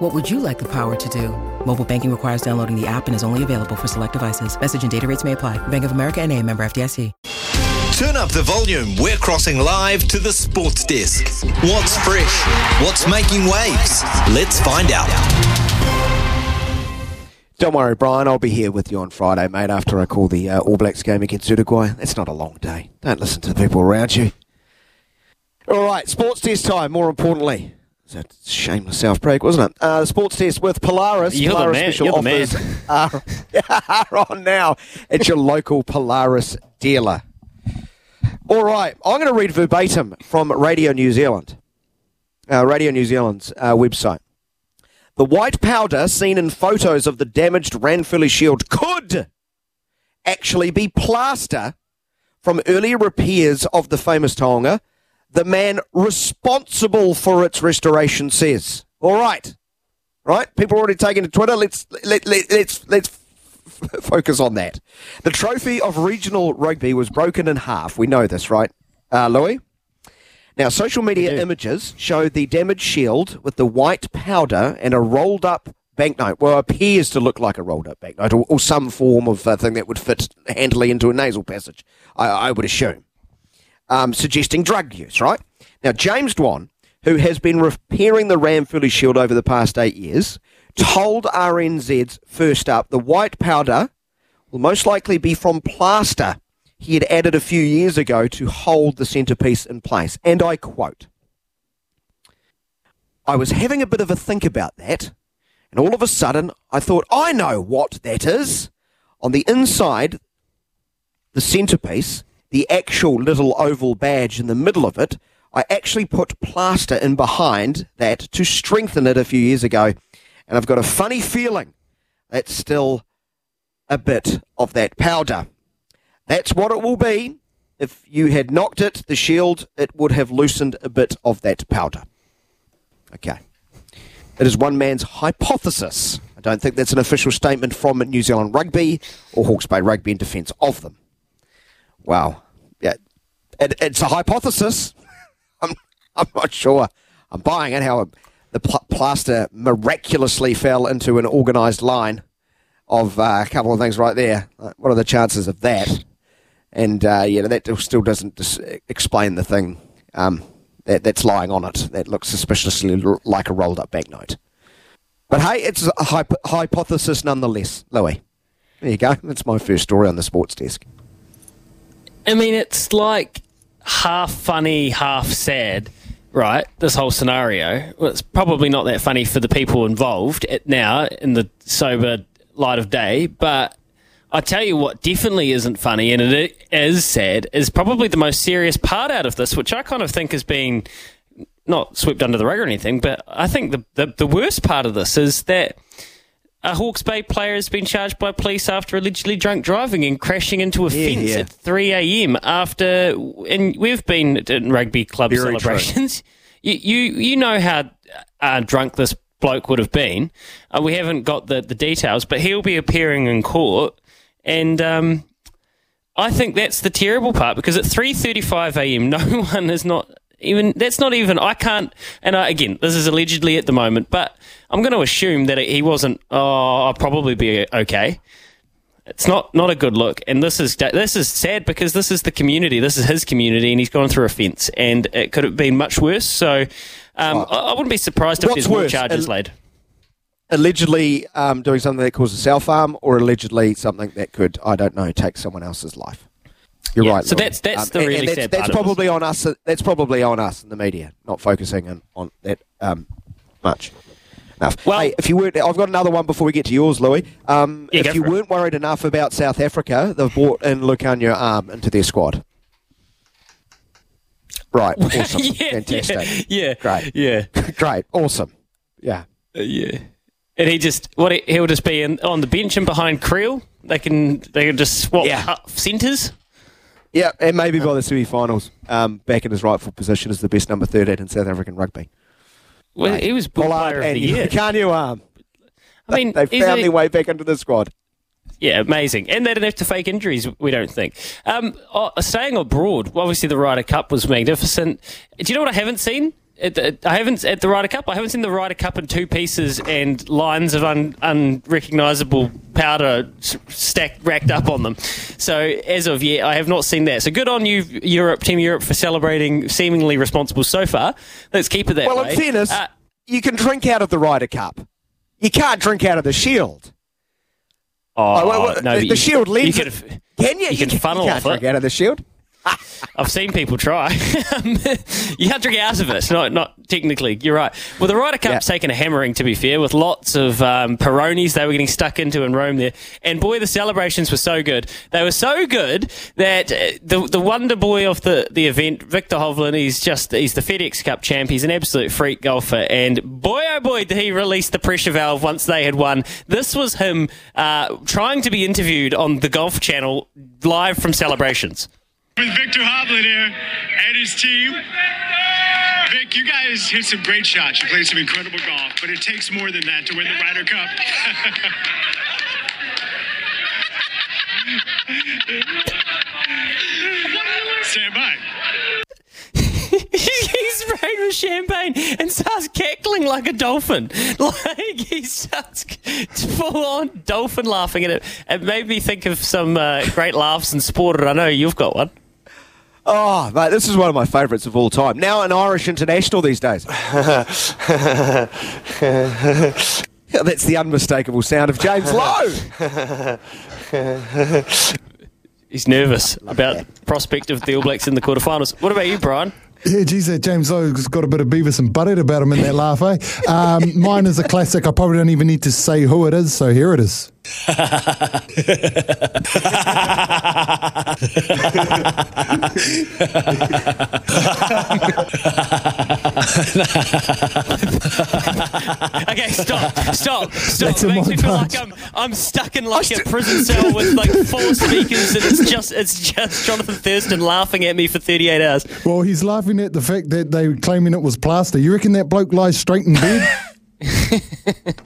What would you like the power to do? Mobile banking requires downloading the app and is only available for select devices. Message and data rates may apply. Bank of America and a member FDIC. Turn up the volume. We're crossing live to the sports desk. What's fresh? What's making waves? Let's find out. Don't worry, Brian. I'll be here with you on Friday, mate, after I call the uh, All Blacks game against Uruguay. It's not a long day. Don't listen to the people around you. All right, sports desk time, more importantly. A shameless self break, wasn't it? Uh, sports test with Polaris. You're the Polaris man. special You're the man. offers are, are on now at your local Polaris dealer. All right, I'm going to read verbatim from Radio New Zealand, uh, Radio New Zealand's uh, website. The white powder seen in photos of the damaged Ranfurly Shield could actually be plaster from earlier repairs of the famous taonga. The man responsible for its restoration says. All right, right. People are already taking to Twitter. Let's let, let, let's let's f- focus on that. The trophy of regional rugby was broken in half. We know this, right, uh, Louis? Now, social media images show the damaged shield with the white powder and a rolled up banknote. Well, appears to look like a rolled up banknote or, or some form of uh, thing that would fit handily into a nasal passage, I, I would assume, um, suggesting drug use, right? Now, James Dwan, who has been repairing the Ranfurly shield over the past eight years, told RNZ's first up the white powder will most likely be from plaster he had added a few years ago to hold the centrepiece in place. And I quote I was having a bit of a think about that, and all of a sudden I thought, I know what that is. On the inside, the centrepiece, the actual little oval badge in the middle of it, I actually put plaster in behind that to strengthen it a few years ago. And I've got a funny feeling that's still a bit of that powder. That's what it will be. If you had knocked it, the shield, it would have loosened a bit of that powder. Okay. It is one man's hypothesis. I don't think that's an official statement from New Zealand Rugby or Hawke's Bay Rugby in defence of them. Wow. Yeah. It, it's a hypothesis. I'm, I'm not sure. I'm buying it how the pl- plaster miraculously fell into an organised line of uh, a couple of things right there. Uh, what are the chances of that? And uh, yeah, that still doesn't dis- explain the thing um, that, that's lying on it. That looks suspiciously l- like a rolled up banknote. But hey, it's a hyp- hypothesis nonetheless, Louis. There you go. That's my first story on the sports desk. I mean, it's like half funny, half sad, right? This whole scenario. Well, it's probably not that funny for the people involved now in the sober light of day, but I tell you what definitely isn't funny, and it is sad, is probably the most serious part out of this, which I kind of think has been not swept under the rug or anything, but I think the, the, the worst part of this is that a Hawke's Bay player has been charged by police after allegedly drunk driving and crashing into a Yeah, fence yeah. at 3 a.m. after, and we've been in rugby club Very celebrations. You, you, you know how uh, drunk this bloke would have been. Uh, we haven't got the, the details, but he'll be appearing in court, and um, I think that's the terrible part because at 3:35 a.m. no one is not even that's not even I can't and I, again this is allegedly at the moment but I'm going to assume that he wasn't oh I'll probably be okay it's not not a good look and this is this is sad because this is the community this is his community and he's gone through a fence and it could have been much worse so um, I, I wouldn't be surprised if What's there's more worse? charges Al- laid Allegedly um, doing something that causes self harm, or allegedly something that could, I don't know, take someone else's life. You're Yeah, right. so that's- that's the and- really and that's, sad that's part probably on us. That's probably on us in the media, not focusing on, on that um, much. Enough. Well- hey, if you weren't, I've got another one before we get to yours, Louis. Um, Yeah, if you weren't worried enough about South Africa, they've brought in Lukhanyo Am into their squad. Right, awesome, yeah, fantastic, yeah, yeah Great. yeah great, awesome. Yeah, Uh, yeah. And he just what he- he'll just be in, on the bench and behind Kriel. They can they can just swap Yeah. centres. Yeah, and maybe by the semi-finals, um, back in his rightful position as the best number 13 in South African rugby. Well, he was Bull Pollard Player of and the Year. Kanu Am. I mean, They he's found a- their way back into the squad. Yeah, amazing. And they didn't have to fake injuries, we don't think. Um, oh, staying abroad, obviously the Ryder Cup was magnificent. Do you know what I haven't seen? At the, I haven't at the Ryder Cup. I haven't seen the Ryder Cup in two pieces and lines of un, unrecognizable powder stacked racked up on them. So as of yet, I have not seen that. So good on you, Europe, Team Europe, for celebrating seemingly responsible so far. Let's keep it that Well, way. Well, in fairness, Uh, you can drink out of the Ryder Cup. You can't drink out of the Shield. oh, well, well, no, the, the Shield leads. you have- can you? you can can, funnel you can't off drink it. out of the Shield. I've seen people try. You can't drink out of it. Not, not technically. You're right. Well, the Ryder Cup's Yeah. taken a hammering, to be fair, with lots of um, Peronis they were getting stuck into in Rome there. And boy, the celebrations were so good. They were so good that uh, the the wonder boy of the, the event, Viktor Hovland, he's just he's the FedEx Cup champ. He's an absolute freak golfer. And boy, oh boy, did he release the pressure valve once they had won. This was him uh, trying to be interviewed on the Golf Channel live from celebrations. With Viktor Hovland here and his team. Vic, you guys hit some great shots. You played some incredible golf, but it takes more than that to win the Ryder Cup. Stand by. he's sprayed with champagne and starts cackling like a dolphin. Like he starts full on dolphin laughing at it. It made me think of some uh, great laughs in sport, and I know you've got one. Oh, mate, this is one of my favourites of all time. Now an Irish international these days. That's the unmistakable sound of James Lowe. He's nervous about the prospect of the All Blacks in the quarterfinals. What about you, Brian? Yeah, geez, that James Lowe's got a bit of Beavis and Butthead about him in that laugh, eh? Um, mine is a classic. I probably don't even need to say who it is, so here it is. Okay, stop, stop, stop. That's It makes me feel like. I'm, I'm stuck in like a prison cell with like four speakers, and it's just it's just Johnathan Thurston laughing at me for 38 hours. Well, he's laughing at the fact that they were claiming it was plaster. You reckon that bloke lies straight in bed?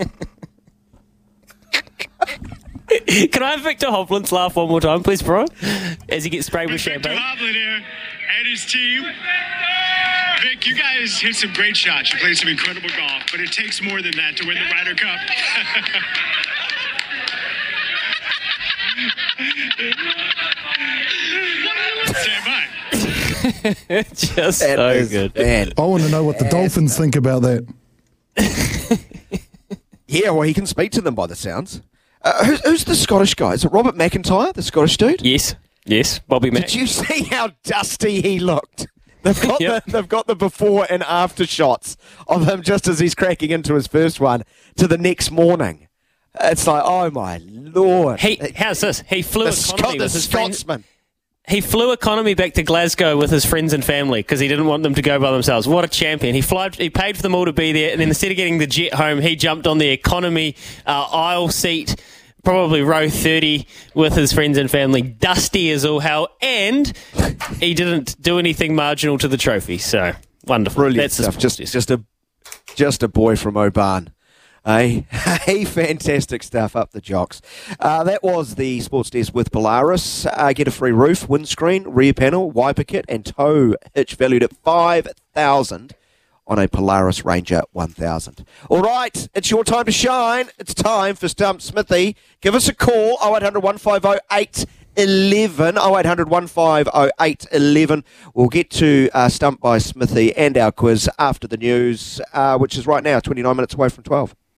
Can I have Viktor Hovland's laugh one more time, please, Brian? As he gets sprayed with With Viktor champagne. Hovland here and his team. Vic, you guys hit some great shots. You played some incredible golf, but it takes more than that to win the Ryder Cup. Stand by. Just That so is- good. Man. I want to know what the Dolphins think about that. Yeah, well, he can speak to them by the sounds. Uh, who's, who's the Scottish guy? Is it Robert MacIntyre, the Scottish dude? Yes, yes, Bobby Mack. Did you see how dusty he looked? They've got Yep. the they've got the before and after shots of him just as he's cracking into his first one to the next morning. It's like, oh my lord! He, how's this? He flew the, economy Scot- the with his. Scotsman. He flew economy back to Glasgow with his friends and family because he didn't want them to go by themselves. What a champion! He fly, he paid for them all to be there, and then instead of getting the jet home, he jumped on the economy uh, aisle seat, probably row thirty, with his friends and family, dusty as all hell, and he didn't do anything marginal to the trophy. So wonderful! Brilliant That's stuff. Just just a just a boy from Oban. Hey, hey, fantastic stuff up the jocks. Uh, that was the sports desk with Polaris. Uh, get a free roof, windscreen, rear panel, wiper kit, and tow hitch valued at five thousand on a Polaris Ranger 1000. All right, it's your time to shine. It's time for Stump Smithy. Give us a call 0800 150 811. 0800 150 811. We'll get to uh, Stump by Smithy and our quiz after the news, uh, which is right now, 29 minutes away from 12.